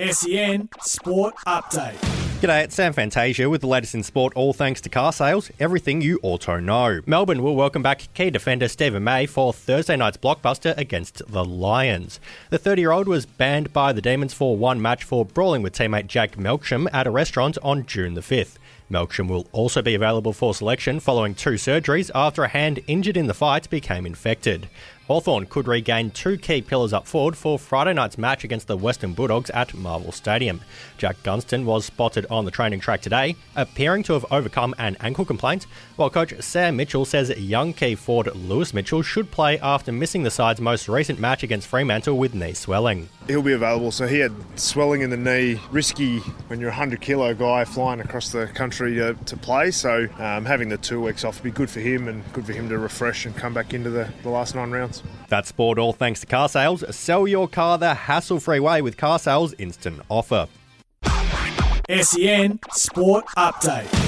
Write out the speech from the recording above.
SEN Sport Update. G'day, it's Sam Fantasia with the latest in sport, all thanks to car sales, everything you auto know. Melbourne will welcome back key defender Stephen May for Thursday night's blockbuster against the Lions. The 30 year old was banned by the Demons for one match for brawling with teammate Jack Melksham at a restaurant on June the 5th. Melksham will also be available for selection following two surgeries after a hand injured in the fight became infected. Hawthorn could regain two key pillars up forward for Friday night's match against the Western Bulldogs at Marvel Stadium. Jack Gunston was spotted on the training track today, appearing to have overcome an ankle complaint, while coach Sam Mitchell says young key forward Lewis Mitchell should play after missing the side's most recent match against Fremantle with knee swelling. He'll be available. So he had swelling in the knee, risky when you're a 100 kilo guy flying across the country to, to play. So um, having the two weeks off would be good for him and good for him to refresh and come back into the, the last nine rounds. That's sport all thanks to car sales. Sell your car the hassle free way with car sales instant offer. SEN Sport Update.